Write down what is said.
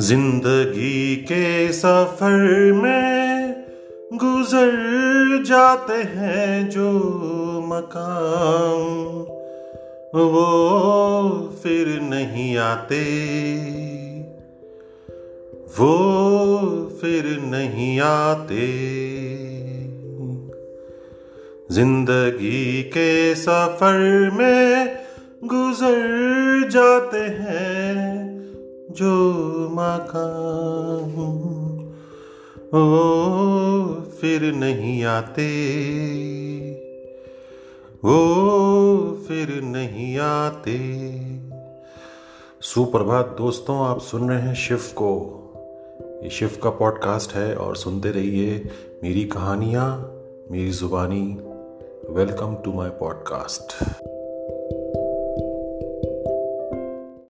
ज़िंदगी के सफ़र में गुजर जाते हैं जो मकाम, वो फिर नहीं आते। वो फिर नहीं आते। ज़िंदगी के सफ़र में गुजर जाते हैं जो मकाम ओ फिर नहीं आते। वो फिर नहीं आते। सुप्रभात दोस्तों, आप सुन रहे हैं शिव को। ये शिव का पॉडकास्ट है और सुनते रहिए मेरी कहानियाँ, मेरी जुबानी। Welcome to my podcast.